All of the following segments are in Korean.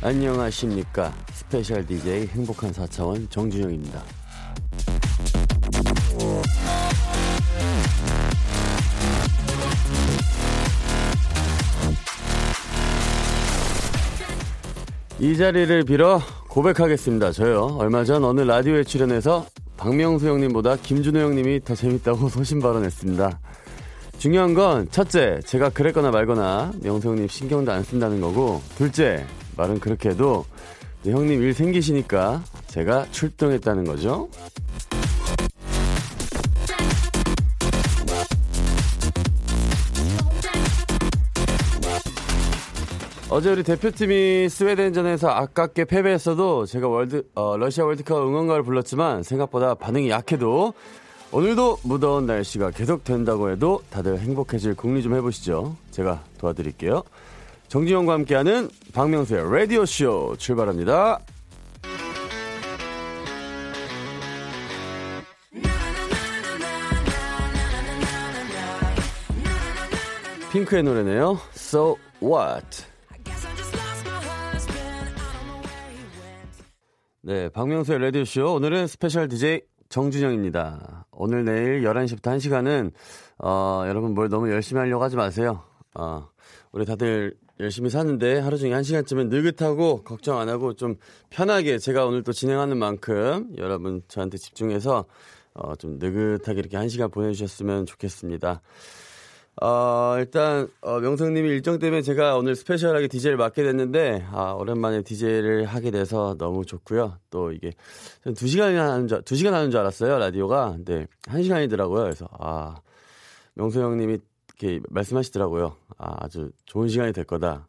안녕하십니까. 스페셜 DJ 행복한 4차원 정준영입니다. 이 자리를 빌어 고백하겠습니다. 저요. 얼마 전 어느 라디오에 출연해서 박명수 형님보다 김준호 형님이 더 재밌다고 소신 발언했습니다. 중요한 건 첫째, 제가 그랬거나 말거나 명수 형님 신경도 안 쓴다는 거고 둘째, 말은 그렇게 해도 형님 일 생기시니까 제가 출동했다는 거죠. 어제 우리 대표팀이 스웨덴전에서 아깝게 패배했어도 제가 월드 어, 러시아 월드컵 응원가를 불렀지만 생각보다 반응이 약해도 오늘도 무더운 날씨가 계속 된다고 해도 다들 행복해질 궁리 좀 해보시죠. 제가 도와드릴게요. 정준영과 함께하는 박명수의 라디오 쇼 출발합니다. 핑크의 노래네요. So What? 네, 박명수의 라디오쇼. 오늘은 스페셜 DJ 정준영입니다. 오늘 내일 11시부터 1시간은, 어, 여러분 뭘 너무 열심히 하려고 하지 마세요. 어, 우리 다들 열심히 사는데 하루 중에 1시간쯤은 느긋하고 걱정 안 하고 좀 편하게 제가 오늘 또 진행하는 만큼 여러분 저한테 집중해서 어, 좀 느긋하게 이렇게 1시간 보내주셨으면 좋겠습니다. 어, 일단, 어, 명성님이 일정 때문에 제가 오늘 스페셜하게 DJ를 맡게 됐는데, 아, 오랜만에 DJ를 하게 돼서 너무 좋고요. 또 이게, 두 시간이나 하는 줄, 두 시간 하는 줄 알았어요, 라디오가. 근데, 한 시간이더라고요. 그래서, 아, 명성 형님이 이렇게 말씀하시더라고요. 아, 아주 좋은 시간이 될 거다.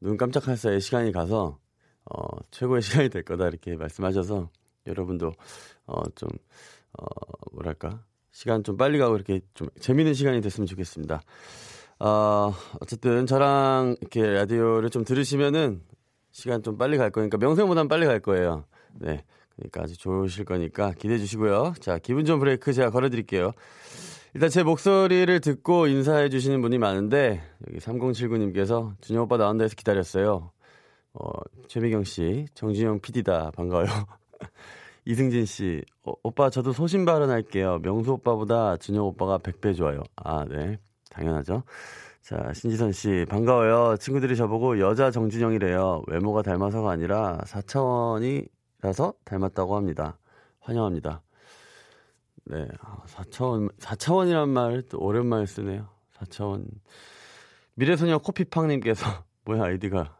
눈 깜짝할 사이에 시간이 가서, 어, 최고의 시간이 될 거다. 이렇게 말씀하셔서, 여러분도, 어, 좀, 어, 뭐랄까. 시간 좀 빨리 가고 이렇게 좀 재밌는 시간이 됐으면 좋겠습니다. 어, 어쨌든 저랑 이렇게 라디오를 좀 들으시면은 시간 좀 빨리 갈 거니까 명생보단 빨리 갈 거예요. 네. 그러니까 아주 좋으실 거니까 기대해 주시고요. 자, 기분 좋은 브레이크 제가 걸어 드릴게요. 일단 제 목소리를 듣고 인사해 주시는 분이 많은데 여기 3079님께서 준영 오빠 나온다 해서 기다렸어요. 어, 최미경 씨, 정진영 PD다. 반가워요. 이승진 씨, 어, 오빠 저도 소신 발언할게요. 명수 오빠보다 준영 오빠가 100배 좋아요. 아, 네. 당연하죠. 자, 신지선 씨, 반가워요. 친구들이 저보고 여자 정준영이래요. 외모가 닮아서가 아니라 4차원이라서 닮았다고 합니다. 환영합니다. 네, 4차원, 4차원이란 말 또 오랜만에 쓰네요. 4차원. 미래소녀 코피팡님께서, 뭐야, 아이디가.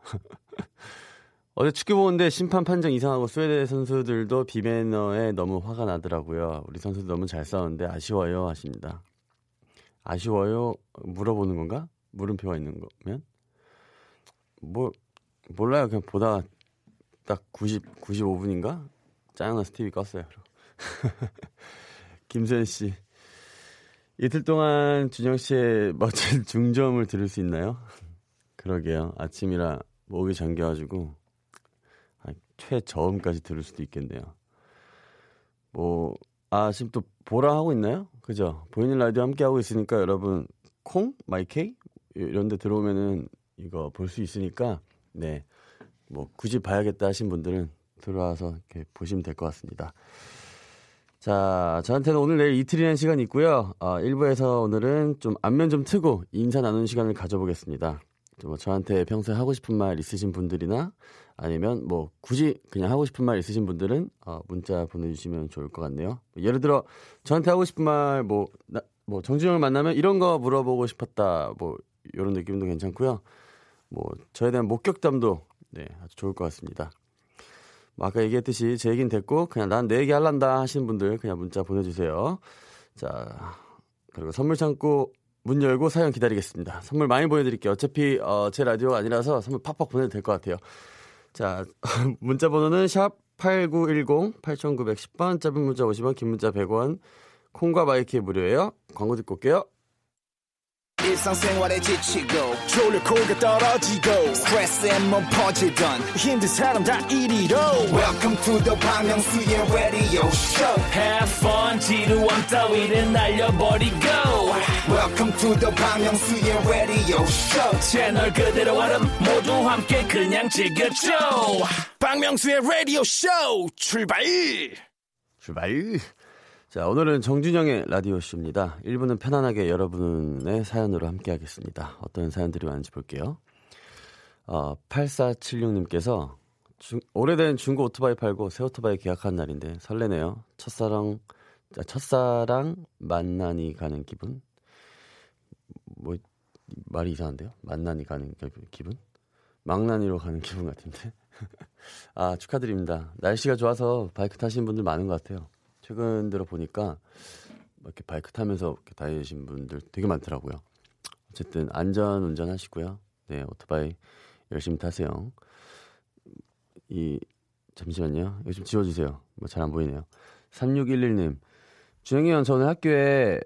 어제 축구 보는데 심판 판정 이상하고 스웨덴 선수들도 비매너에 너무 화가 나더라고요. 우리 선수들 너무 잘 싸우는데 아쉬워요 하십니다. 아쉬워요 물어보는 건가? 물음표가 있는 거면? 뭐 몰라요. 그냥 보다 딱 90, 95분인가? 짜증나서 TV 껐어요. 김수현 씨. 이틀 동안 준영 씨의 멋진 중점을 들을 수 있나요? 그러게요. 아침이라 목이 잠겨가지고 최저음까지 들을 수도 있겠네요. 뭐, 아, 지금 또 보라 하고 있나요? 그죠? 보이는 라디오 함께 하고 있으니까 여러분, 콩? 마이케이? 이런 데 들어오면은 이거 볼 수 있으니까, 네. 뭐, 굳이 봐야겠다 하신 분들은 들어와서 이렇게 보시면 될 것 같습니다. 자, 저한테는 오늘 내일 이틀이라는 시간이 있고요. 어, 1부에서 오늘은 좀 안면 좀 트고 인사 나누는 시간을 가져보겠습니다. 뭐 저한테 평소에 하고 싶은 말 있으신 분들이나 아니면 뭐 굳이 그냥 하고 싶은 말 있으신 분들은 어, 문자 보내주시면 좋을 것 같네요. 예를 들어 저한테 하고 싶은 말뭐 뭐 정준영을 만나면 이런 거 물어보고 싶었다 뭐 이런 느낌도 괜찮고요. 뭐 저에 대한 목격담도 네 아주 좋을 것 같습니다. 뭐 아까 얘기했듯이 제 얘기는 됐고 그냥 난 내 얘기 할란다 하시는 분들 그냥 문자 보내주세요. 자 그리고 선물 창고 문 열고 사연 기다리겠습니다. 선물 많이 보내드릴게요. 어차피 어, 제 라디오가 아니라서 선물 팍팍 보내도 될 것 같아요. 자, 문자 번호는 샵 8910 8910번 짧은 문자 50원 긴 문자 100원 콩과 마이크 무료예요. 광고 듣고 올게요. 지치고, 떨어지고, 퍼지던, welcome to the Bang Myung-soo's radio show Have fun 지루함 따위를 날려버리고 welcome to the Myung-soo's radio show 채널 그대로 얼음 모두 함께 그냥 즐겨줘 박명수의 라디오 쇼 출발 출발! 자, 오늘은 정준영의 라디오 쇼입니다. 1부는 편안하게 여러분의 사연으로 함께 하겠습니다. 어떤 사연들이 왔는지 볼게요. 어, 8476님께서 중- 오래된 중고 오토바이 팔고 새 오토바이 계약한 날인데 설레네요. 첫사랑, 아, 첫사랑 만나니 가는 기분? 뭐, 말이 이상한데요? 만나니 가는 기- 기분? 망나니로 가는 기분 같은데? 아, 축하드립니다. 날씨가 좋아서 바이크 타시는 분들 많은 것 같아요. 최근 들어 보니까 이렇게 바이크 타면서 이렇게 다니신 분들 되게 많더라고요. 어쨌든 안전 운전하시고요. 네, 오토바이 열심히 타세요. 이 잠시만요. 이거 좀 지워주세요. 뭐 잘 안 보이네요. 3611님, 주영이 형, 저는 학교에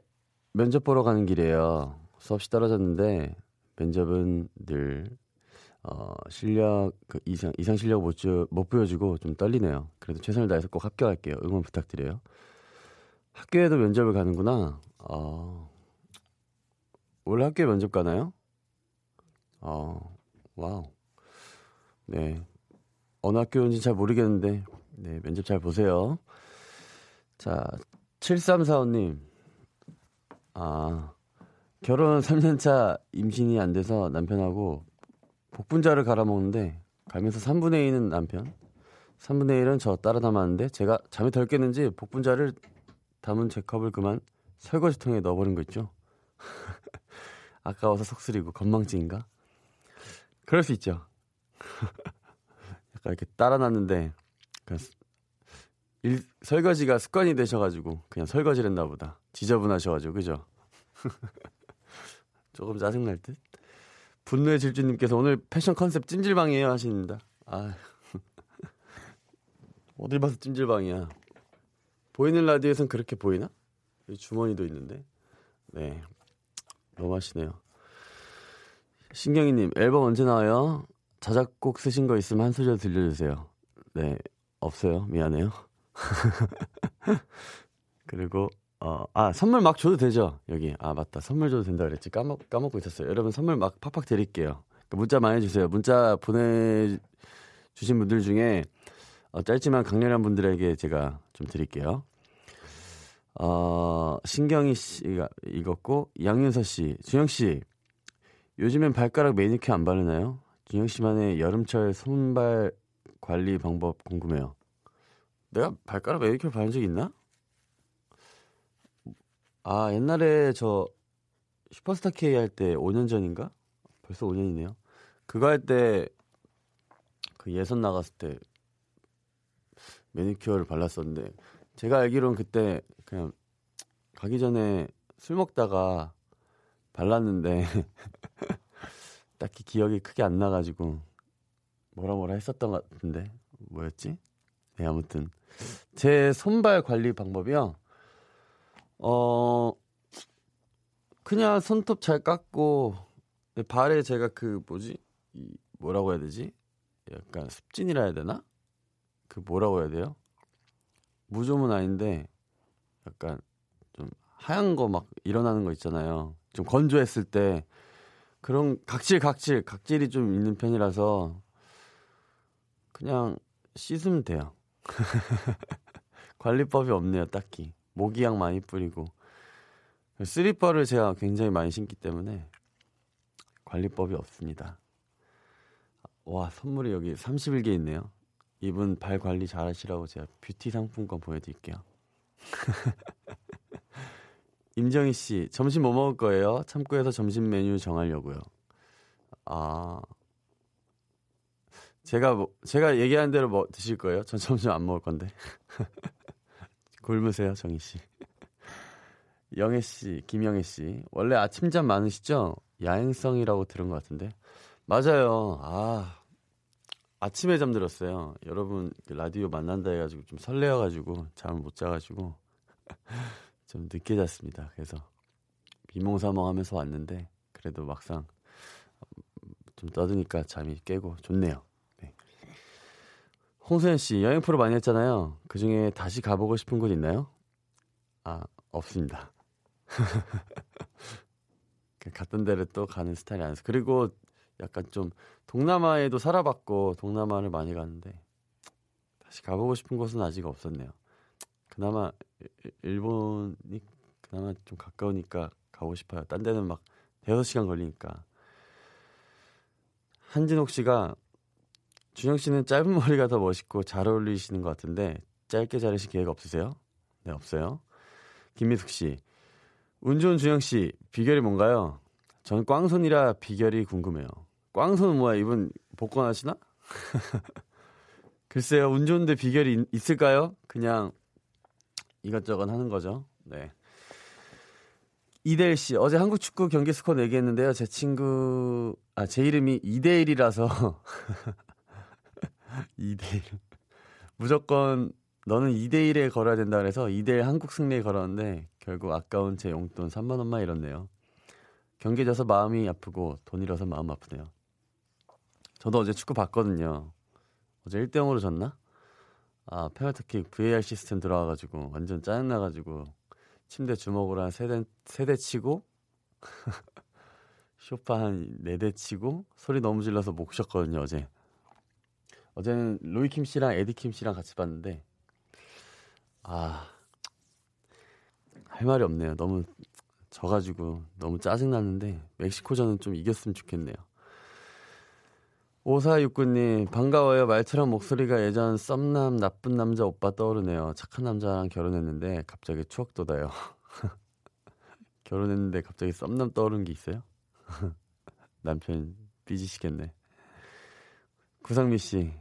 면접 보러 가는 길이에요. 수업이 떨어졌는데 면접은 늘 어, 실력 그 이상 이상 실력 못, 주, 못 보여주고 좀 떨리네요. 그래도 최선을 다해서 꼭 합격할게요. 응원 부탁드려요. 학교에도 면접을 가는구나. 어, 원래 학교에 면접 가나요? 어, wow. 네. 어느 학교인지 잘 모르겠는데, 네, 면접 잘 보세요. 자, 7345님. 아, 결혼 3년차 임신이 안 돼서 남편하고 복분자를 갈아 먹는데 갈면서 3분의 2는 남편, 3분의 1은 저 따라 담았는데 제가 잠이 덜 깼는지 복분자를 담은 제 컵을 그만 설거지통에 넣어버린 거 있죠. 아까워서 속쓰리고 건망증인가? 그럴 수 있죠. 약간 이렇게 따라 놨는데 일- 설거지가 습관이 되셔가지고 그냥 설거지를 했나 보다. 지저분하셔가지고 그죠? 조금 짜증날 듯. 분노의 질주님께서 오늘 패션 컨셉 찜질방이에요 하십니다. 아, 어딜 봐서 찜질방이야. 보이는 라디오에선 그렇게 보이나? 주머니도 있는데. 네, 너무 하시네요. 신경이님 앨범 언제 나와요? 자작곡 쓰신 거 있으면 한 소절 들려주세요. 네, 없어요. 미안해요. 그리고 어, 아 선물 막 줘도 되죠? 여기. 아 맞다. 선물 줘도 된다 그랬지. 까먹 까먹고 있었어요. 여러분 선물 막 팍팍 드릴게요. 그러니까 문자 많이 주세요. 문자 보내 주신 분들 중에 어, 짧지만 강렬한 분들에게 제가 좀 드릴게요. 어 신경희 씨가 읽었고 양윤서 씨 준영 씨 요즘엔 발가락 매니큐어 안 바르나요? 준영 씨만의 여름철 손발 관리 방법 궁금해요. 내가 발가락 매니큐어 바른 적 있나? 아, 옛날에 저 슈퍼스타 K 할 때 5년 전인가? 벌써 5년이네요. 그거 할 때 그 예선 나갔을 때 매니큐어를 발랐었는데 제가 알기로는 그때 그냥 가기 전에 술 먹다가 발랐는데 딱히 기억이 크게 안 나가지고 뭐라 뭐라 했었던 것 같은데 뭐였지? 네 아무튼 제 손발 관리 방법이요. 어 그냥 손톱 잘 깎고 발에 제가 그 뭐지? 이 뭐라고 해야 되지? 약간 습진이라 해야 되나? 그 뭐라고 해야 돼요? 무좀은 아닌데 약간 좀 하얀 거 막 일어나는 거 있잖아요. 좀 건조했을 때 그런 각질 각질 각질이 좀 있는 편이라서 그냥 씻으면 돼요. 관리법이 없네요 딱히 모기향 많이 뿌리고 슬리퍼를 제가 굉장히 많이 신기 때문에 관리법이 없습니다. 와 선물이 여기 31개 있네요. 이분 발 관리 잘하시라고 제가 뷰티 상품권 보여드릴게요. 임정희 씨 점심 뭐 먹을 거예요? 참고해서 점심 메뉴 정하려고요. 아 제가 뭐 제가 얘기한 대로 뭐 드실 거예요? 전 점심 안 먹을 건데. 굶으세요, 정희 씨. 영애 씨, 김영애 씨. 원래 아침잠 많으시죠? 야행성이라고 들은 것 같은데. 맞아요. 아, 아침에 잠들었어요. 여러분 그 라디오 만난다 해 가지고 좀 설레어 가지고 잠을 못 자 가지고 좀 늦게 잤습니다. 그래서 비몽사몽 하면서 왔는데 그래도 막상 좀 떠드니까 잠이 깨고 좋네요. 네. 홍소연 씨 여행 프로 많이 했잖아요. 그 중에 다시 가보고 싶은 곳 있나요? 아 없습니다. 갔던 데를 또 가는 스타일이 아니어서 그리고 약간 좀 동남아에도 살아봤고 동남아를 많이 갔는데 다시 가보고 싶은 곳은 아직 없었네요. 그나마 일본이 그나마 좀 가까우니까 가고 싶어요. 딴 데는 막 대여섯 시간 걸리니까. 한진옥 씨가 준영 씨는 짧은 머리가 더 멋있고 잘 어울리시는 것 같은데 짧게 자르실 계획 없으세요? 네, 없어요. 김미숙 씨. 운 좋은 준영 씨, 비결이 뭔가요? 전 꽝손이라 비결이 궁금해요. 꽝손은 뭐야? 이분 복권하시나? 글쎄요, 운 좋은데 비결이 있, 을까요 그냥 이것저것 하는 거죠. 네. 이대일 씨, 어제 한국 축구 경기 스코어 내기했는데요. 제 친구, 아, 제 이름이 이대일이라서. 이대일. 무조건 너는 2대1에 걸어야 된다 그래서 2대1 한국 승리에 걸었는데 결국 아까운 제 용돈 3만 원만 잃었네요. 경기 져서 마음이 아프고 돈 잃어서 마음 아프네요. 저도 어제 축구 봤거든요. 어제 1대 0으로 졌나? 아, 페널티킥 VAR 시스템 들어와 가지고 완전 짜증나 가지고 침대 주먹으로 한 세대, 세대 치고 쇼파 한 네 대 치고 소리 너무 질러서 못 쉬었거든요, 어제. 어제는 로이킴 씨랑 에디킴 씨랑 같이 봤는데 아, 할 말이 없네요. 너무 져가지고 너무 짜증나는데 멕시코전은 좀 이겼으면 좋겠네요. 5469님, 반가워요. 말처럼 목소리가 예전 썸남 나쁜 남자 오빠 떠오르네요. 착한 남자랑 결혼했는데 갑자기 추억 돋아요. 결혼했는데 갑자기 썸남 떠오르는 게 있어요? 남편 삐지시겠네. 구상미 씨,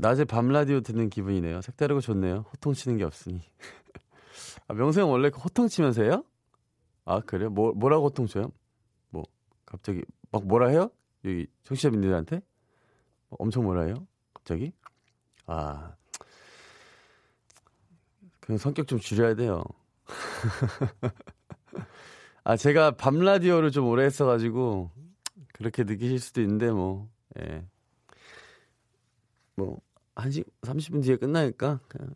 낮에 밤 라디오 듣는 기분이네요. 색다르고 좋네요. 호통 치는 게 없으니. 아, 명수 형 원래 그 호통 치면서 해요? 아, 그래요? 뭐, 뭐라고 호통 쳐요? 뭐, 갑자기, 막 뭐라 해요? 여기 청취자분들한테? 엄청 뭐라 해요? 갑자기? 아, 그냥 성격 좀 줄여야 돼요. 아, 제가 밤 라디오를 좀 오래 했어가지고, 그렇게 느끼실 수도 있는데, 뭐, 예. 뭐, 1시 30분 뒤에 끝나니까 그냥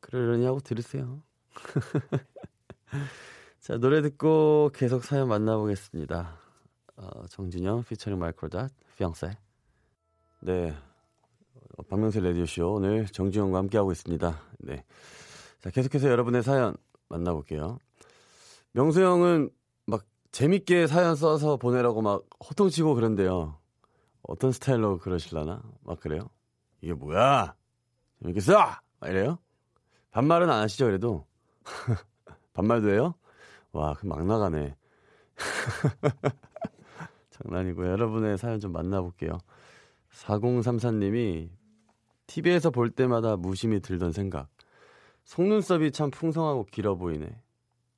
그러려니 하고 들으세요. 자, 노래 듣고 계속 사연 만나보겠습니다. 어, 정진영 피처링 마이크로닷 피앙세. 네. 어, 박명수 라디오쇼 오늘 정진영과 함께하고 있습니다. 네. 자, 계속해서 여러분의 사연 만나볼게요. 명수 형은 막 재밌게 사연 써서 보내라고 막 호통치고 그런데요. 어떤 스타일로 그러실라나? 막 그래요? 이게 뭐야? 재밌겠어? 막 이래요? 반말은 안 하시죠, 그래도? 반말도 해요? 와, 그막 나가네. 장난이고, 여러분의 사연 좀 만나볼게요. 4034님이 TV에서 볼 때마다 무심히 들던 생각. 속눈썹이 참 풍성하고 길어 보이네.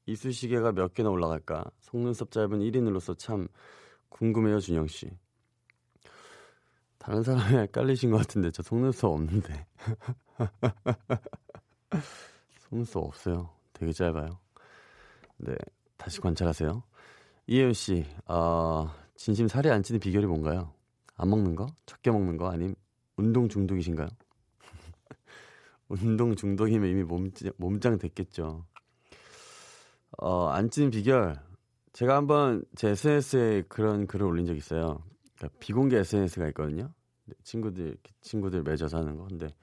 이쑤시개가 몇 개나 올라갈까? 속눈썹 짧은 1인으로서 참 궁금해요, 준영 씨. 다른 사람이 헷갈리신 것 같은데 저 속눈썹 없는데. 속눈썹 없어요. 되게 짧아요. 네 다시 관찰하세요. 이혜연 씨 어, 진심 살이 안 찌는 비결이 뭔가요? 안 먹는 거? 적게 먹는 거? 아님 운동 중독이신가요? 운동 중독이면 이미 몸짱, 몸짱 됐겠죠. 어, 안 찌는 비결. 제가 한번 제 SNS에 그런 글을 올린 적 있어요 그러니까 비공개 SNS가 있거든요. 친구들 친구들 맺어서 하는 거. 근데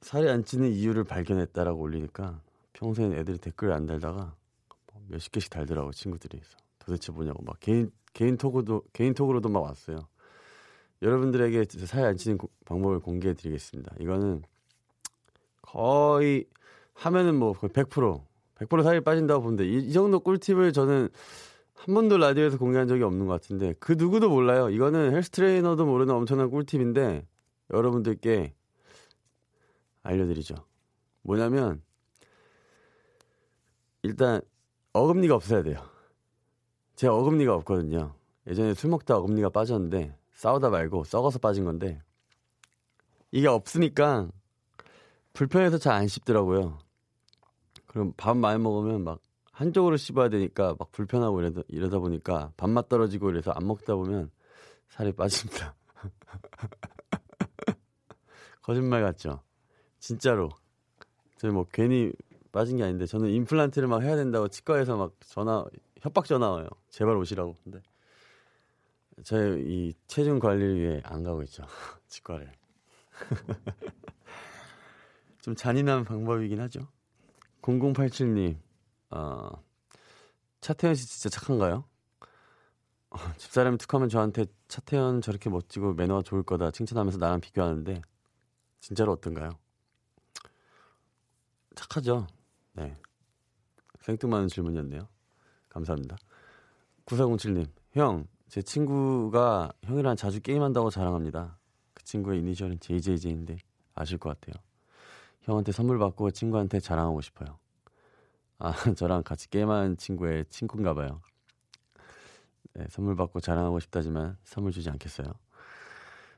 살이 안 찌는 이유를 발견했다라고 올리니까 평소엔 애들이 댓글 안 달다가 뭐 몇십 개씩 달더라고 친구들이. 도대체 뭐냐고 막 개인 개인 톡으로도 개인 톡으로도 막 왔어요. 여러분들에게 살이 안 찌는 방법을 공개해 드리겠습니다. 이거는 거의 하면은 뭐 거의 100% 100% 살이 빠진다고 보는데 이, 이 정도 꿀팁을 저는 한 번도 라디오에서 공개한 적이 없는 것 같은데 그 누구도 몰라요. 이거는 헬스 트레이너도 모르는 엄청난 꿀팁인데 여러분들께 알려드리죠. 뭐냐면 일단 어금니가 없어야 돼요. 제 어금니가 없거든요. 예전에 술 먹다 어금니가 빠졌는데 싸우다 말고 썩어서 빠진 건데 이게 없으니까 불편해서 잘 안 씹더라고요. 그럼 밥 많이 먹으면 막 한쪽으로 씹어야 되니까 막 불편하고 이러다, 이러다 보니까 밥맛 떨어지고 이래서 안 먹다 보면 살이 빠집니다. 거짓말 같죠? 진짜로. 저희 뭐 괜히 빠진 게 아닌데 저는 임플란트를 막 해야 된다고 치과에서 막 전화 협박 전화 와요. 제발 오시라고. 근데 저희 이 체중 관리를 위해 안 가고 있죠. 치과를. 좀 잔인한 방법이긴 하죠. 0087님, 어, 차태현 씨 진짜 착한가요? 어, 집사람이 툭하면 저한테 차태현 저렇게 멋지고 매너가 좋을 거다 칭찬하면서 나랑 비교하는데 진짜로 어떤가요? 착하죠? 네. 생뚱맞은 질문이었네요. 감사합니다. 9407님, 형, 제 친구가 형이랑 자주 게임한다고 자랑합니다. 그 친구의 이니셜은 JJJ인데 아실 것 같아요. 형한테 선물 받고 친구한테 자랑하고 싶어요. 아, 저랑 같이 게임하는 친구의 친구인가 봐요. 네, 선물 받고 자랑하고 싶다지만 선물 주지 않겠어요.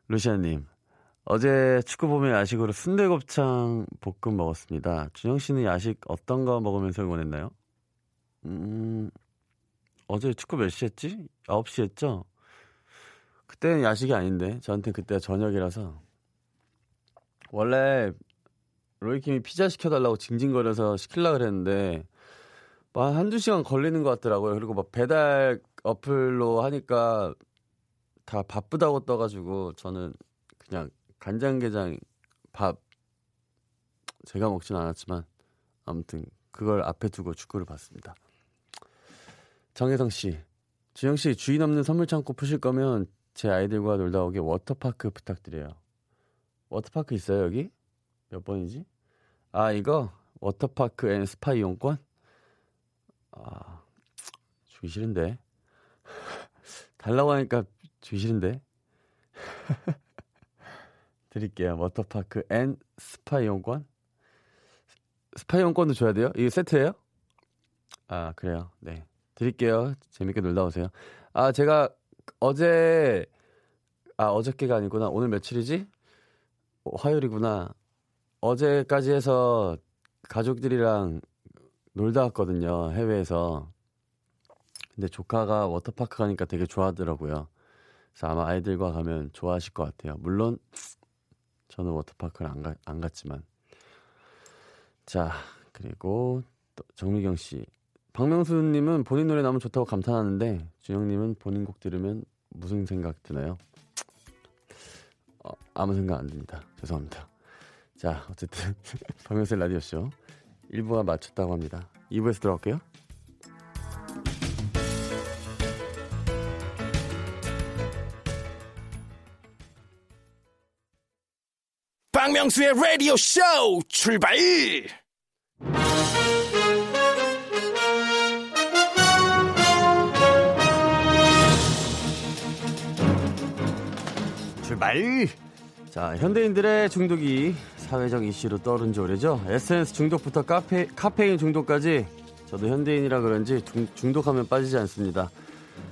루시아님, 어제 축구 보면 야식으로 순대곱창 볶음 먹었습니다. 준영 씨는 야식 어떤 거 먹으면서 응원했나요? 음, 어제 축구 몇 시 했지? 9시 했죠? 그때는 야식이 아닌데, 저한테 그때가 저녁이라서. 원래, 로이킴이 피자 시켜달라고 징징거려서 시킬라 그랬는데, 한 한두 시간 걸리는 것 같더라고요. 그리고 막 배달 어플로 하니까 다 바쁘다고 떠가지고, 저는 그냥 간장게장 밥, 제가 먹진 않았지만, 아무튼, 그걸 앞에 두고 축구를 봤습니다. 정혜성 씨, 주영 씨 주인 없는 선물 창고 푸실 거면 제 아이들과 놀다 오게 워터파크 부탁드려요. 워터파크 있어요 여기? 몇 번이지? 아 이거 워터파크 and 스파 이용권? 아 주기 싫은데 달라고 하니까 주기 싫은데 드릴게요. 워터파크 and 스파 이용권? 스파 이용권도 줘야 돼요? 이거 세트예요? 아 그래요. 네. 드릴게요. 재밌게 놀다 오세요. 아, 제가 어제, 아, 어저께가 아니구나. 오늘 며칠이지? 화요일이구나. 어제까지 해서 가족들이랑 놀다 왔거든요. 해외에서. 근데 조카가 워터파크 가니까 되게 좋아하더라고요. 그래서 아마 아이들과 가면 좋아하실 것 같아요. 물론, 저는 워터파크를 안, 가, 안 갔지만. 자, 그리고 또 정미경 씨. 박명수님은 본인 노래 나오면 좋다고 감탄하는데 준영님은 본인 곡 들으면 무슨 생각 드나요? 어, 아무 생각 안 듭니다. 죄송합니다. 자, 어쨌든 박명수의 라디오쇼 1부가 마쳤다고 합니다. 2부에서 들어갈게요. 박명수의 라디오 쇼 출발! 출발! 자, 현대인들의 중독이 사회적 이슈로 떠오른 지 오래죠. 에센스 중독부터 카페, 카페인 중독까지 저도 현대인이라 그런지 중, 독하면 빠지지 않습니다.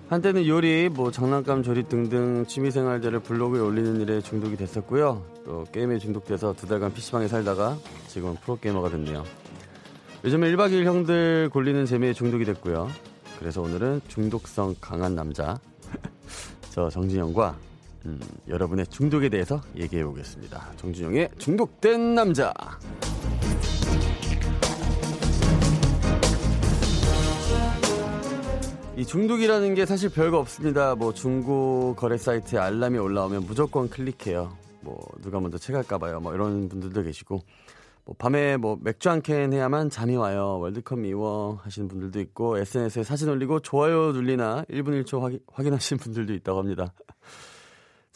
한때는 요리, 뭐 장난감 조립 등등 취미생활들을 블로그에 올리는 일에 중독이 됐었고요. 또 게임에 중독돼서 두 달간 PC방에 살다가 지금은 프로게이머가 됐네요. 요즘에 1박 2일 형들 골리는 재미에 중독이 됐고요. 그래서 오늘은 중독성 강한 남자 저 정진영과 음, 여러분의 중독에 대해서 얘기해 보겠습니다. 정진영의 중독된 남자. 이 중독이라는 게 사실 별거 없습니다. 뭐 중고 거래 사이트에 알람이 올라오면 무조건 클릭해요. 뭐 누가 먼저 체갈까 봐요. 뭐 이런 분들도 계시고 뭐 밤에 뭐 맥주 한 캔 해야만 잠이 와요. 월드컵 미워 하시는 분들도 있고 SNS에 사진 올리고 좋아요 눌리나 1분 1초 확인, 확인하시는 분들도 있다고 합니다.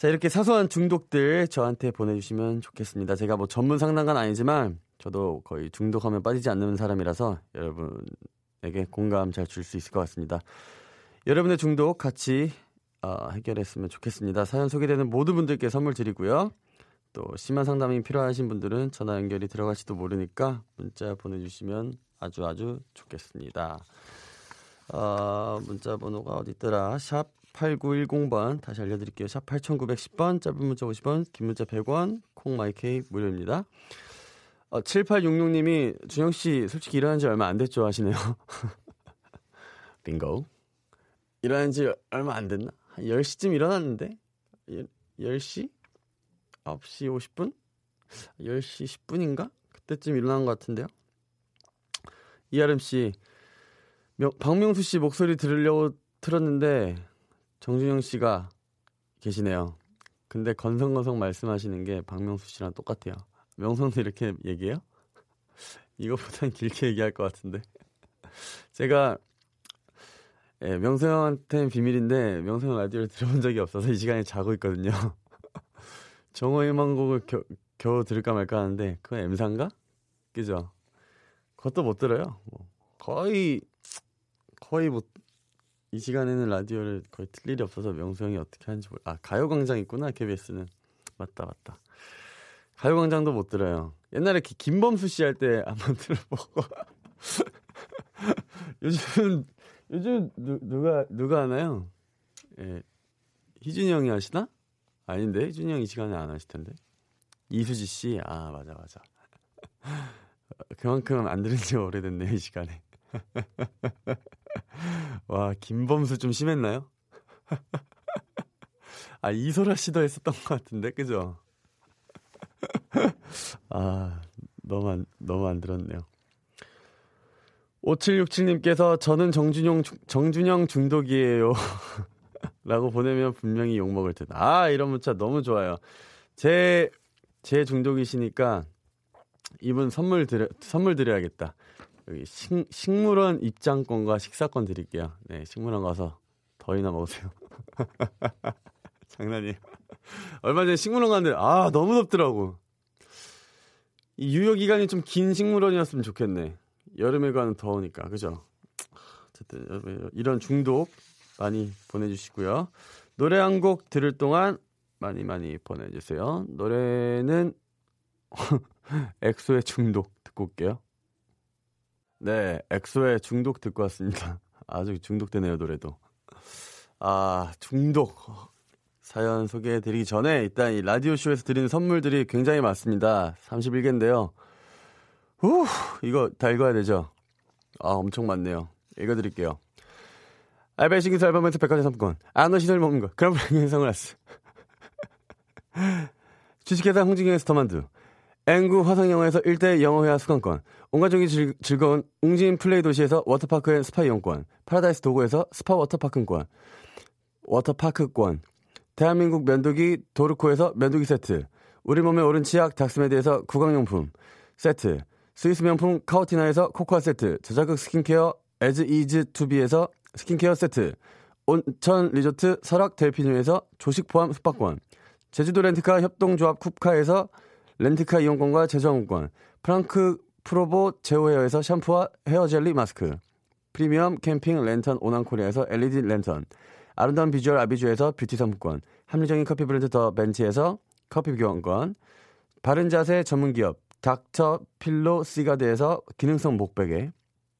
자, 이렇게 사소한 중독들 저한테 보내주시면 좋겠습니다. 제가 뭐 전문 상담가는 아니지만 저도 거의 중독하면 빠지지 않는 사람이라서 여러분에게 공감 잘 줄 수 있을 것 같습니다. 여러분의 중독 같이 어, 해결했으면 좋겠습니다. 사연 소개되는 모든 분들께 선물 드리고요. 또 심한 상담이 필요하신 분들은 전화 연결이 들어갈지도 모르니까 문자 보내주시면 아주 아주 좋겠습니다. 어, 문자 번호가 어디 있더라? 샵 8910번 다시 알려드릴게요. 샵 8910번 짧은 문자 50원 긴 문자 100원 콩마이케이 무료입니다. 어, 7866님이 준영씨 솔직히 일어난 지 얼마 안 됐죠 하시네요. 빙고. 일어난 지 얼마 안 됐나? 한 10시쯤 일어났는데? 10 시? 9시 50분? 10시 10분인가? 그때쯤 일어난 것 같은데요. 이아름 씨, 박명수 씨 목소리 들으려고 틀었는데 정준영 씨가 계시네요. 근데 건성건성 말씀하시는 게 박명수 씨랑 똑같아요. 명성도 이렇게 얘기해요? 이거보단 길게 얘기할 것 같은데. 제가 예, 명수 형한테는 비밀인데 명수 형 라디오를 들어본 적이 없어서 이 시간에 자고 있거든요. 정호의 망곡을 겨, 겨우 들을까 말까 하는데 그건 M사인가? 그죠? 그것도 못 들어요. 뭐 거의 거의 못 이 시간에는 라디오를 거의 틀 일이 없어서 명수 형이 어떻게 하는지 몰라. 아 가요광장 있구나 KBS는 맞다 맞다. 가요광장도 못 들어요. 옛날에 김범수 씨 할 때 한번 들어보고 요즘 요즘 누, 누가 누가 하나요? 예, 희준이 형이 하시나? 아닌데 희준이 형이 시간에 안 하실 텐데 이수지 씨, 아 맞아 맞아. 그만큼 안 들은 지 오래됐네요 이 시간에. 와 김범수 좀 심했나요? 아 이소라 씨도 했었던 것 같은데 그죠? 아 너무 안 너무 안 들었네요. 5767님께서 저는 정준영 정준영 중독이에요. 라고 보내면 분명히 욕먹을 듯. 아, 이런 문자 너무 좋아요. 제, 제 중독이시니까 이분 선물 드려, 선물 드려야겠다. 여기 식, 식물원 입장권과 식사권 드릴게요. 네, 식물원 가서 더위나 먹으세요. 장난이에요. 얼마 전에 식물원 갔는데, 아, 너무 덥더라고. 이 유효 기간이 좀 긴 식물원이었으면 좋겠네. 여름에 가는 더우니까, 그죠? 어쨌든, 이런 중독 많이 보내주시고요. 노래 한 곡 들을 동안 많이 많이 보내주세요. 노래는 엑소의 중독 듣고 올게요. 네, 엑소의 중독 듣고 왔습니다. 아주 중독되네요, 노래도. 아, 중독. 사연 소개해 드리기 전에 일단 이 라디오쇼에서 드리는 선물들이 굉장히 많습니다. 31개인데요. 후, 이거 다 읽어야 되죠? 아, 엄청 많네요. 읽어 드릴게요. 알바의 신기술 알바몬트 백화점 상품권 안너 시설 먹는 거 그럼 브랜드 선글라스 주식회사 홍진경에서 더만두 앵구 화성영어에서 1대 영어회화 수강권 온가족이 즐, 즐거운 웅진 플레이 도시에서 워터파크 앤 스파 이용권 파라다이스 도구에서 스파 워터파크권 워터파크권 대한민국 면도기 도르코에서 면도기 세트 우리 몸의 오른 치약 닥스메드에서 구강용품 세트 스위스 명품 카오티나에서 코코아 세트 저자극 스킨케어 애즈 이즈 투비에서 스킨케어 세트, 온천 리조트 설악 델피노에서 조식 포함 숙박권, 제주도 렌트카 협동조합 쿱카에서 렌트카 이용권과 제주항공권, 프랑크 프로보 제오헤어에서 샴푸와 헤어젤리 마스크, 프리미엄 캠핑 랜턴 오난코리아에서 LED 랜턴, 아름다운 비주얼 아비주에서 뷰티 상품권, 합리적인 커피 브랜드 더 벤티에서 커피 교환권, 바른 자세 전문 기업 닥터 필로 시가드에서 기능성 목베개,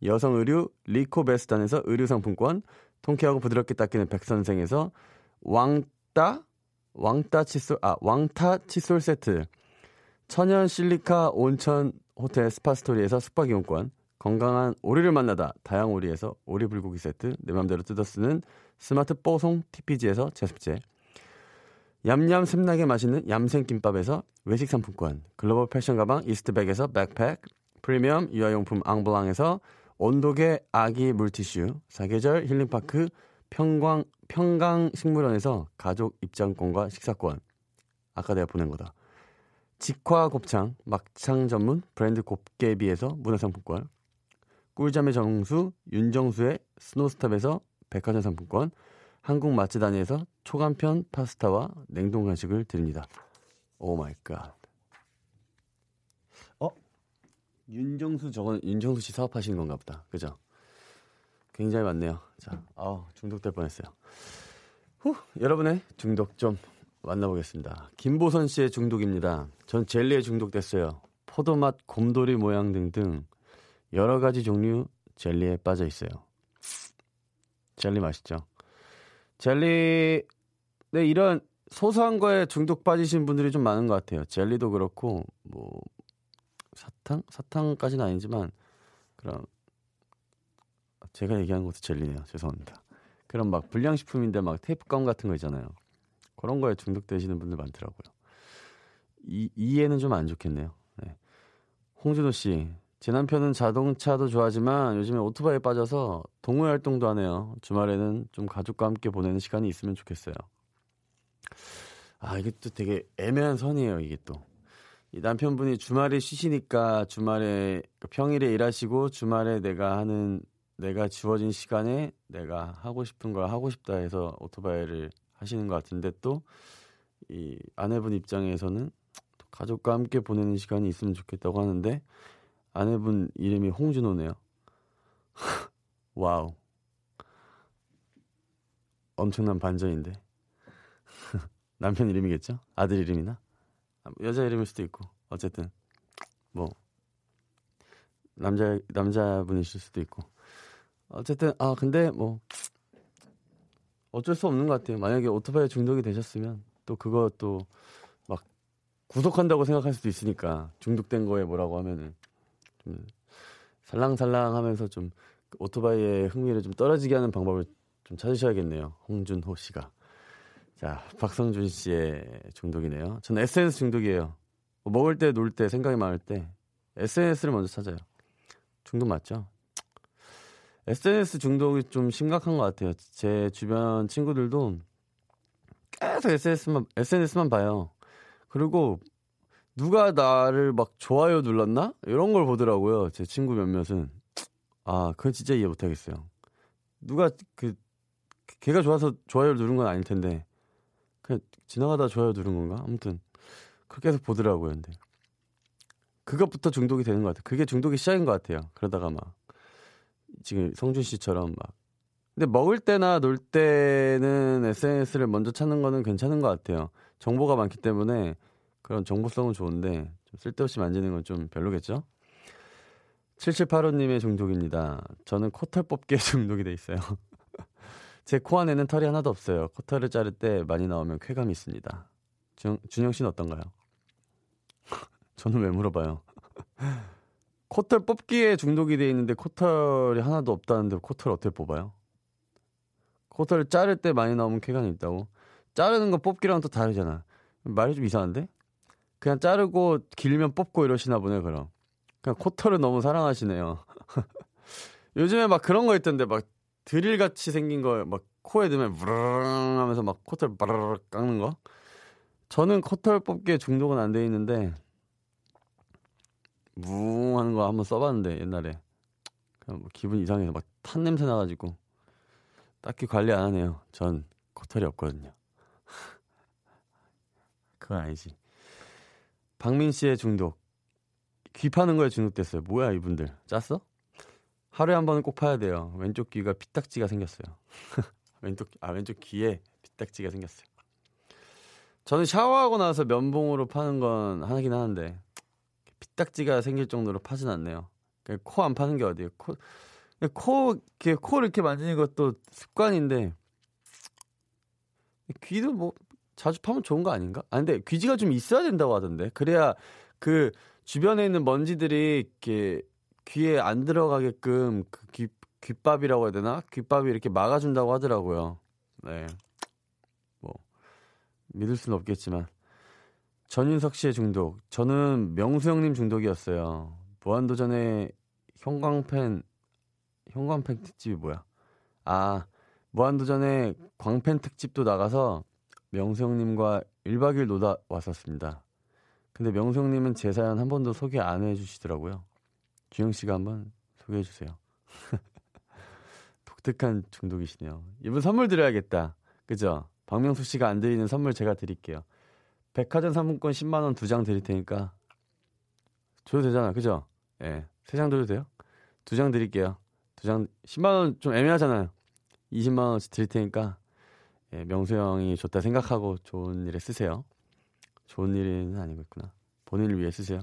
여성 의류 리코베스단에서 의류 상품권, 통쾌하고 부드럽게 닦이는 백선생에서 왕따 왕따 칫솔 아 왕타 칫솔 세트, 천연 실리카 온천 호텔 스파스토리에서 숙박 이용권, 건강한 오리를 만나다 다향 오리에서 오리 불고기 세트, 내 맘대로 뜯어 쓰는 스마트 뽀송 TPG에서 제습제, 얌얌 샘나게 맛있는 얌생김밥에서 외식 상품권, 글로벌 패션 가방 이스트백에서 백팩, 프리미엄 유아용품 앙블랑에서 온도계 아기 물티슈, 사계절 힐링파크 평광, 평강식물원에서 가족 입장권과 식사권. 아까 내가 보낸 거다. 직화 곱창, 막창 전문 브랜드 곱개비에서 문화상품권. 꿀잠의 정수, 윤정수의 스노스탑에서 백화점 상품권. 한국 맛집단에서 초간편 파스타와 냉동 간식을 드립니다. Oh my god. 윤정수 저건 윤정수 씨 사업하시는 건가 보다. 그죠? 굉장히 많네요. 자, 아우 중독될 뻔했어요. 후, 여러분의 중독 좀 만나보겠습니다. 김보선 씨의 중독입니다. 전 젤리에 중독됐어요. 포도맛, 곰돌이 모양 등등 여러 가지 종류 젤리에 빠져 있어요. 젤리 맛있죠? 젤리, 네, 이런 소소한 거에 중독 빠지신 분들이 좀 많은 것 같아요. 젤리도 그렇고, 뭐, 사탕? 사탕까지는 아니지만 그런 제가 얘기한 것도 jel리네요. 죄송합니다. 그런 막 불량식품인데 막 테이프감 같은 거 있잖아요. 그런 거에 중독되시는 분들 많더라고요. 이, 이해는 좀 안 좋겠네요. 네. 홍준호 씨, 제 남편은 자동차도 좋아하지만 요즘에 오토바이에 빠져서 동호회 활동도 하네요. 주말에는 좀 가족과 함께 보내는 시간이 있으면 좋겠어요. 아, 이게 또 되게 애매한 선이에요, 이게 또. 이 남편분이 주말에 쉬시니까 주말에 그 평일에 일하시고 주말에 내가 하는 내가 주어진 시간에 내가 하고 싶은 걸 하고 싶다 해서 오토바이를 하시는 것 같은데 또 이 아내분 입장에서는 가족과 함께 보내는 시간이 있으면 좋겠다고 하는데 아내분 이름이 홍준호네요. wow. 엄청난 반전인데. 남편 이름이겠죠? 아들 이름이나? 여자 이름일 수도 있고. 어쨌든 뭐 남자 남자분이실 수도 있고. 어쨌든 아 근데 뭐 어쩔 수 없는 것 같아요. 만약에 오토바이 중독이 되셨으면 또 그것도 막 구속한다고 생각할 수도 있으니까 중독된 거에 뭐라고 하면은 좀 살랑살랑 하면서 좀 오토바이의 흥미를 좀 떨어지게 하는 방법을 좀 찾으셔야겠네요. 홍준호 씨가. 자, 박성준 씨의 중독이네요. 저는 SNS 중독이에요. 뭐 먹을 때, 놀 때, 생각이 많을 때 SNS를 먼저 찾아요. 중독 맞죠? SNS 중독이 좀 심각한 것 같아요. 제 주변 친구들도 계속 SNS만, SNS만 봐요. 그리고 누가 나를 막 좋아요 눌렀나? 이런 걸 보더라고요. 제 친구 몇몇은. 아, 그건 진짜 이해 못 하겠어요. 누가 그, 걔가 좋아서 좋아요를 누른 건 아닐 텐데. 그냥 지나가다 좋아요 누른 건가? 아무튼. 그렇게 해서 보더라고요, 근데. 그것부터 중독이 되는 것 같아요. 그게 중독이 시작인 것 같아요. 그러다가 막. 지금 성준 씨처럼 막. 근데 먹을 때나 놀 때는 SNS를 먼저 찾는 거는 괜찮은 것 같아요. 정보가 많기 때문에 그런 정보성은 좋은데 좀 쓸데없이 만지는 건 좀 별로겠죠? 7785님의 중독입니다. 저는 코털 뽑기에 중독이 돼 있어요. 제 코 안에는 털이 하나도 없어요. 코털을 자를 때 많이 나오면 쾌감이 있습니다. 준, 준영 씨는 어떤가요? 저는 왜 물어봐요? 코털 뽑기에 중독이 돼 있는데 코털이 하나도 없다는데 코털 어떻게 뽑아요? 코털을 자를 때 많이 나오면 쾌감이 있다고? 자르는 거 뽑기랑 또 다르잖아. 말이 좀 이상한데? 그냥 자르고 길면 뽑고 이러시나 보네, 그럼. 그냥 코털을 너무 사랑하시네요. 요즘에 막 그런 거 있던데, 막 드릴 같이 생긴 거, 막 코에 넣으면 무르릉 하면서 막 코털 바르르 깎는 거? 저는 코털 뽑기에 중독은 안 돼 있는데, 무 하는 거 한번 써봤는데, 옛날에. 그냥 뭐 기분 이상해서 막 탄 냄새 나가지고, 딱히 관리 안 하네요. 전 코털이 없거든요. 그건 아니지. 박민 씨의 중독. 귀 파는 거에 중독됐어요. 뭐야, 이분들. 짰어? 하루에 한 번은 꼭 파야 돼요. 왼쪽 귀가 피딱지가 생겼어요. 왼쪽, 아, 왼쪽 귀에 피딱지가 생겼어요. 저는 샤워하고 나서 면봉으로 파는 건 하긴 하는데, 피딱지가 생길 정도로 파진 않네요. 코 안 파는 게 어디예요? 코, 코, 이렇게, 코를 이렇게 만지는 것도 습관인데, 귀도 뭐, 자주 파면 좋은 거 아닌가? 아, 근데 귀지가 좀 있어야 된다고 하던데. 그래야 그 주변에 있는 먼지들이 이렇게 귀에 안 들어가게끔 그 귀, 귓밥이라고 해야 되나? 귓밥이 이렇게 막아준다고 하더라고요. 네. 뭐, 믿을 수는 없겠지만. 전윤석 씨의 중독. 저는 명수 형님 중독이었어요. 무한도전의 형광펜, 형광펜 특집이 뭐야? 아, 무한도전의 광펜 특집도 나가서 명수형님과 1박 2일 놀다 왔었습니다. 근데 명수형님은 제 사연 한 번도 소개 안 해주시더라고요. 주영 씨가 한번 소개해 주세요. 독특한 중독이시네요. 이분 선물 드려야겠다. 그죠? 박명수 씨가 안 드리는 선물 제가 드릴게요. 백화점 상품권 10만 원 두 장 드릴 테니까 줘도 되잖아. 그죠? 예. 네. 세장 드려도 돼요? 두 장 드릴게요. 두 장 10만 원 좀 애매하잖아요. 20만 원씩 드릴 테니까 예, 명수 형이 좋다 생각하고 좋은 일에 쓰세요. 좋은 일은 아니고 있구나. 본인을 위해 쓰세요.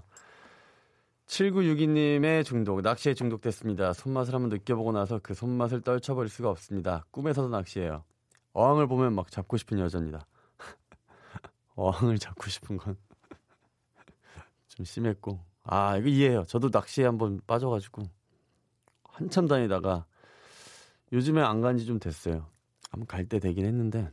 7962님의 중독, 낚시에 중독됐습니다. 손맛을 한번 느껴보고 나서 그 손맛을 떨쳐버릴 수가 없습니다. 꿈에서도 낚시해요. 어항을 보면 막 잡고 싶은 여자입니다. 어항을 잡고 싶은 건 좀 심했고. 아, 이거 이해해요. 저도 낚시에 한번 빠져가지고 한참 다니다가 요즘에 안 간지 좀 됐어요. 한번 갈 때 되긴 했는데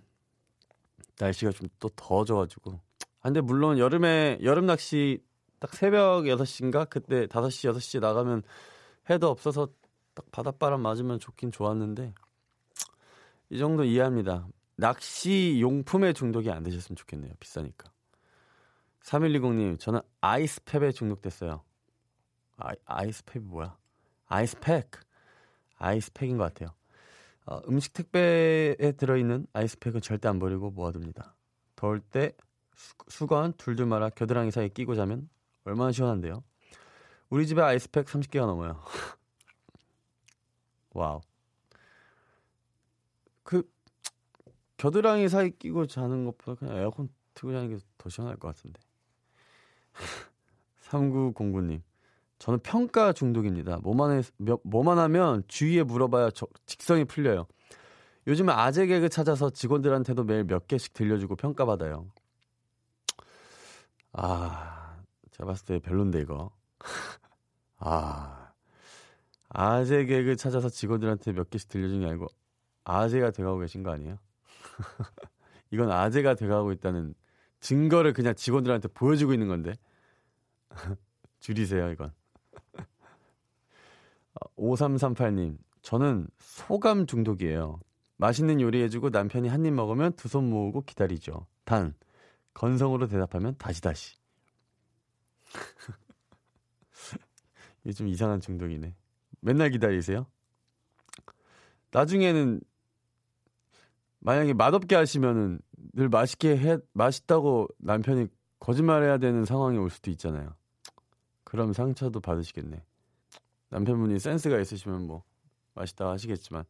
날씨가 좀 또 더워져가지고. 아, 근데 물론 여름에 여름 낚시 딱 새벽 6시인가 그때 5시 6시에 나가면 해도 없어서 딱 바닷바람 맞으면 좋긴 좋았는데 이 정도 이해합니다. 낚시 용품에 중독이 안 되셨으면 좋겠네요. 비싸니까. 3120님, 저는 아이스팩에 중독됐어요. 아, 아이스팩이 뭐야? 아이스팩. 아이스팩인 것 같아요. 어, 음식 택배에 들어있는 아이스팩은 절대 안 버리고 모아둡니다. 더울 때 수, 건 둘둘 말아 겨드랑이 사이에 끼고 자면 얼마나 시원한데요. 우리 집에 아이스팩 30개가 넘어요. wow. 그 겨드랑이 사이 끼고 자는 것보다 그냥 에어컨 틀고 자는 게 더 시원할 것 같은데. 3909님. 저는 평가 중독입니다. 뭐만, 해, 뭐만 하면 주위에 물어봐야 저, 직성이 풀려요. 요즘은 아재 개그 찾아서 직원들한테도 매일 몇 개씩 들려주고 평가받아요. 아, 제가 봤을 때 별론데, 이거. 아, 아재 개그 찾아서 직원들한테 몇 개씩 들려준 게 아니고, 아재가 돼가고 계신 거 아니에요? 이건 아재가 돼가고 있다는 증거를 그냥 직원들한테 보여주고 있는 건데. 줄이세요, 이건. 5338님, 저는 소감 중독이에요. 맛있는 요리 해주고 남편이 한 입 먹으면 두 손 모으고 기다리죠. 단, 건성으로 대답하면 다시 다시. 이게 좀 이상한 중독이네. 맨날 기다리세요? 나중에는 만약에 맛없게 하시면은 늘 맛있게 해 맛있다고 남편이 거짓말해야 되는 상황이 올 수도 있잖아요. 그럼 상처도 받으시겠네. 남편분이 센스가 있으시면 뭐 맛있다 하시겠지만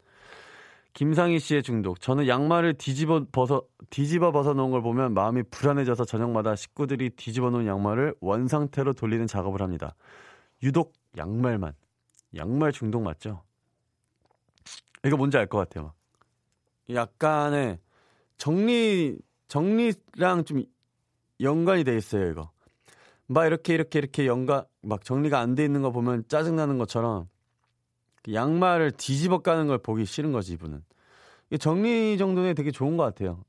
김상희 씨의 중독. 저는 양말을 뒤집어 벗어 뒤집어 벗어 놓은 걸 보면 마음이 불안해져서 저녁마다 식구들이 뒤집어 놓은 양말을 원 상태로 돌리는 작업을 합니다. 유독 양말만. 양말 중독 맞죠? 이거 뭔지 알 것 같아요. 약간의 정리 정리랑 좀 연관이 돼 있어요, 이거. 막 이렇게 이렇게 이렇게 연관 막 정리가 안 돼 있는 거 보면 짜증 나는 것처럼 그 양말을 뒤집어 까는 걸 보기 싫은 거지 이분은. 정리 정도는 되게 좋은 것 같아요.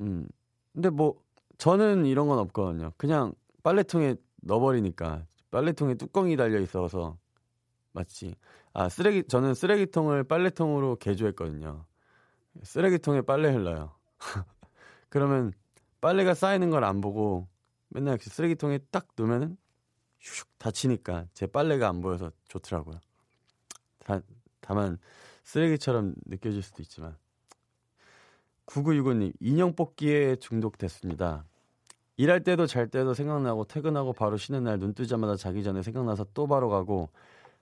음. 근데 뭐 저는 이런 건 없거든요. 그냥 빨래통에 넣어버리니까 빨래통에 뚜껑이 달려 있어서 맞지. 아 쓰레기 저는 쓰레기통을 빨래통으로 개조했거든요. 쓰레기통에 빨래 흘러요. 그러면 빨래가 쌓이는 걸 안 보고 맨날 쓰레기통에 딱 놓으면은 슉 닫히니까 제 빨래가 안 보여서 좋더라고요. 다, 다만 쓰레기처럼 느껴질 수도 있지만 9965님 인형 뽑기에 중독됐습니다. 일할 때도 잘 때도 생각나고 퇴근하고 바로 쉬는 날 눈 뜨자마자 자기 전에 생각나서 또 바로 가고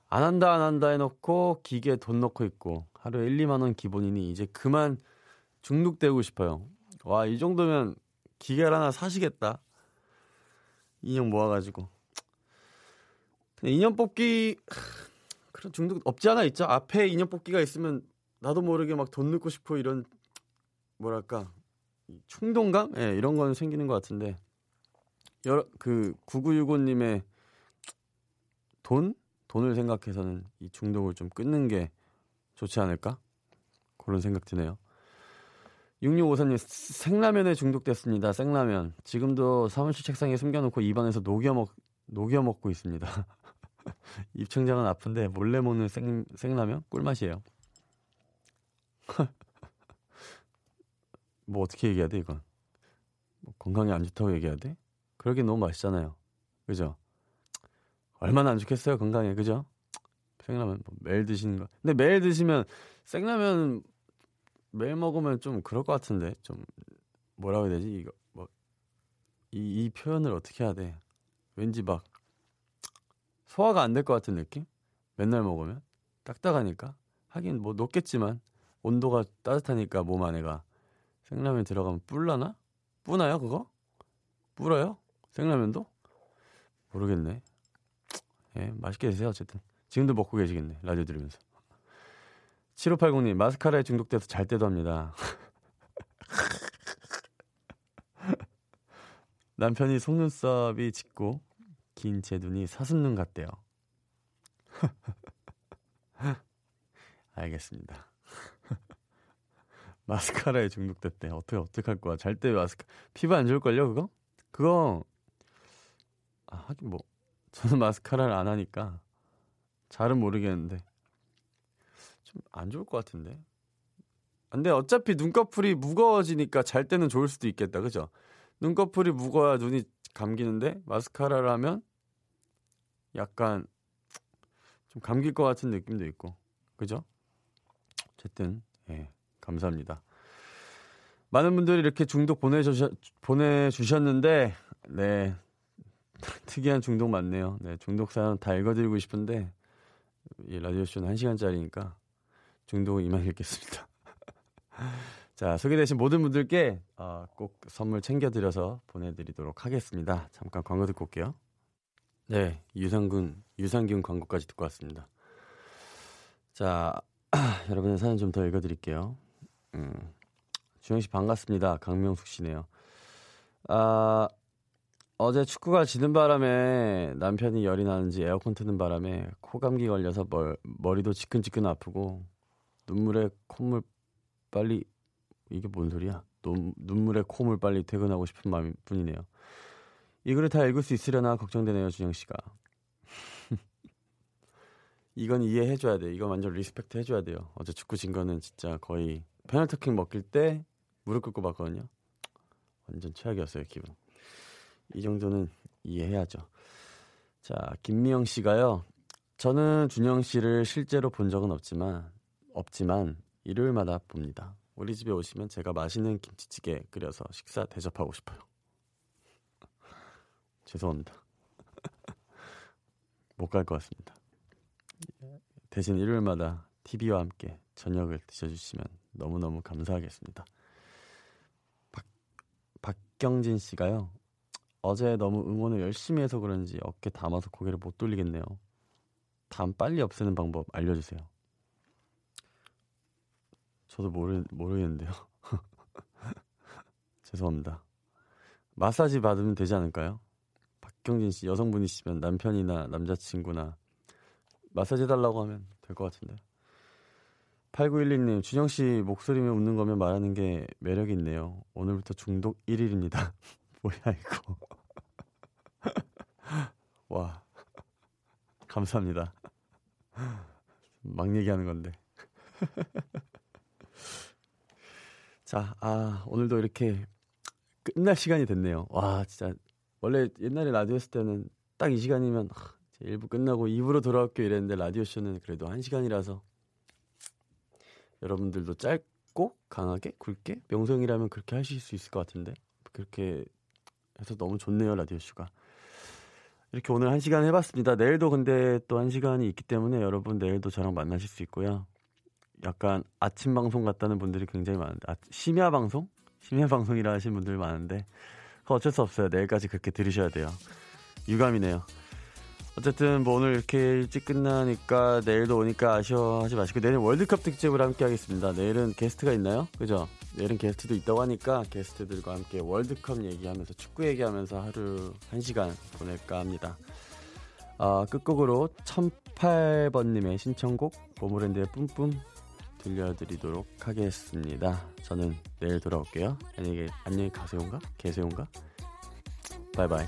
안 한다 안 한다 해놓고 기계에 돈 넣고 있고 하루에 1, 2만 원 기본이니 이제 그만 중독되고 싶어요. 와 이 정도면 기계를 하나 사시겠다. 인형 모아가지고. 인형 뽑기 그런 중독 없지 않아 있죠. 앞에 인형 뽑기가 있으면 나도 모르게 막 돈 넣고 싶어 이런 뭐랄까 충동감, 예, 네, 이런 건 생기는 것 같은데 여러 그 9965님의 돈 돈을 생각해서는 이 중독을 좀 끊는 게 좋지 않을까 그런 생각 드네요. 6654님, 생라면에 중독됐습니다. 생라면. 지금도 사무실 책상에 숨겨놓고 입안에서 녹여 먹, 녹여 먹고 있습니다. 입천장은 아픈데 몰래 먹는 생, 생라면? 꿀맛이에요. 뭐 어떻게 얘기해야 돼, 이건? 뭐 건강에 안 좋다고 얘기해야 돼? 그러긴 너무 맛있잖아요. 그죠? 얼마나 안 좋겠어요, 건강에. 그죠? 생라면 뭐 매일 드시는 거. 근데 매일 드시면 생라면 매일 먹으면 좀 그럴 것 같은데? 좀 뭐라고 해야 되지? 이거 뭐이이 표현을 어떻게 해야 돼? 왠지 막 소화가 안 될 것 같은 느낌? 맨날 먹으면? 딱딱하니까? 하긴 뭐 녹겠지만 온도가 따뜻하니까 몸 안에가. 생라면 들어가면 뿔라나? 뿌나요 그거? 뿌어요? 생라면도? 모르겠네. 예 맛있게 드세요 어쨌든. 지금도 먹고 계시겠네 라디오 들으면서 7580님, 마스카라에 중독돼서 잘 때도 합니다. 남편이 속눈썹이 짙고 긴 제 눈이 사슴눈 같대요. 알겠습니다. 마스카라에 중독됐대. 어떻게, 어떻게 할 거야? 잘 때 마스카, 피부 안 좋을 걸요, 그거? 그거, 아, 하긴 뭐, 저는 마스카라를 안 하니까, 잘은 모르겠는데, 좀 안 좋을 것 같은데. 근데 어차피 눈꺼풀이 무거워지니까 잘 때는 좋을 수도 있겠다, 그죠? 눈꺼풀이 무거워야 눈이 감기는데, 마스카라를 하면, 약간, 좀 감길 것 같은 느낌도 있고, 그죠? 어쨌든, 예. 감사합니다. 많은 분들이 이렇게 중독 보내주셨, 보내주셨는데, 네. 특이한 중독 많네요. 네. 중독 사연 다 읽어드리고 싶은데, 이 라디오쇼는 1시간짜리니까 중독은 이만 읽겠습니다. 자, 소개되신 모든 분들께 어, 꼭 선물 챙겨드려서 보내드리도록 하겠습니다. 잠깐 광고 듣고 올게요. 네. 유산균, 유산균 광고까지 듣고 왔습니다. 자, 여러분의 사연 좀 더 읽어드릴게요. 음. 주영 씨 반갑습니다. 강명숙 씨네요. 아, 어제 축구가 지는 바람에 남편이 열이 나는지 에어컨 트는 바람에 코감기 걸려서 멀, 머리도 지끈지끈 아프고 눈물에 콧물 빨리 이게 뭔 소리야? 눈, 눈물에 콧물 빨리 퇴근하고 싶은 마음 뿐이네요. 이 글을 다 읽을 수 있으려나 걱정되네요, 준영 씨가. 이건 이해해 줘야 돼. 이건 완전 respect 해줘야 돼요. 어제 축구 진 거는 진짜 거의 페널티킥 먹힐 때 무릎 꿇고 봤거든요. 완전 최악이었어요, 기분. 이 정도는 이해해야죠. 자, 김미영 씨가요. 저는 준영 씨를 실제로 본 적은 없지만 없지만 일요일마다 봅니다. 우리 집에 오시면 제가 맛있는 김치찌개 끓여서 식사 대접하고 싶어요. 죄송합니다. 못 갈 것 같습니다. 대신 일요일마다 TV와 함께 저녁을 드셔주시면 너무너무 감사하겠습니다. 박, 박경진 씨가요. 어제 너무 응원을 열심히 해서 그런지 어깨 담아서 고개를 못 돌리겠네요. 담 빨리 없애는 방법 알려주세요. 저도 모르, 모르겠는데요. 죄송합니다. 마사지 받으면 되지 않을까요? 박경진 씨 여성분이시면 남편이나 남자친구나 마사지 해달라고 하면 될 것 같은데. 8912님, 준영 씨 목소리면 웃는 거면 말하는 게 매력이 있네요. 오늘부터 중독 1일입니다. 뭐야, 이거. 와. 감사합니다. 막 얘기하는 건데. 자, 아, 오늘도 이렇게 끝날 시간이 됐네요. 와, 진짜. 원래 옛날에 라디오 했을 때는 딱 이 시간이면 아, 1부 끝나고 2부로 돌아올게요 이랬는데 라디오쇼는 그래도 1시간이라서 여러분들도 짧고 강하게 굵게 명성이라면 그렇게 하실 수 있을 것 같은데 그렇게 해서 너무 좋네요 라디오쇼가 이렇게 오늘 1시간 해봤습니다 내일도 근데 또 1시간이 있기 때문에 여러분 내일도 저랑 만나실 수 있고요 약간 아침 방송 같다는 분들이 굉장히 많은데 아, 심야 방송? 심야 방송이라 하시는 분들 많은데 어쩔 수 없어요 내일까지 그렇게 들으셔야 돼요 유감이네요 어쨌든 뭐 오늘 이렇게 일찍 끝나니까 내일도 오니까 아쉬워하지 마시고 내일 월드컵 특집을 함께 하겠습니다. 내일은 게스트가 있나요? 그죠? 내일은 게스트도 있다고 하니까 게스트들과 함께 월드컵 얘기하면서 축구 얘기하면서 하루 1시간 보낼까 합니다. 아, 끝곡으로 1008번님의 신청곡 보모랜드의 뿜뿜 들려드리도록 하겠습니다. 저는 내일 돌아올게요. 안녕히, 안녕히 가세요인가? 계세요인가? 바이바이.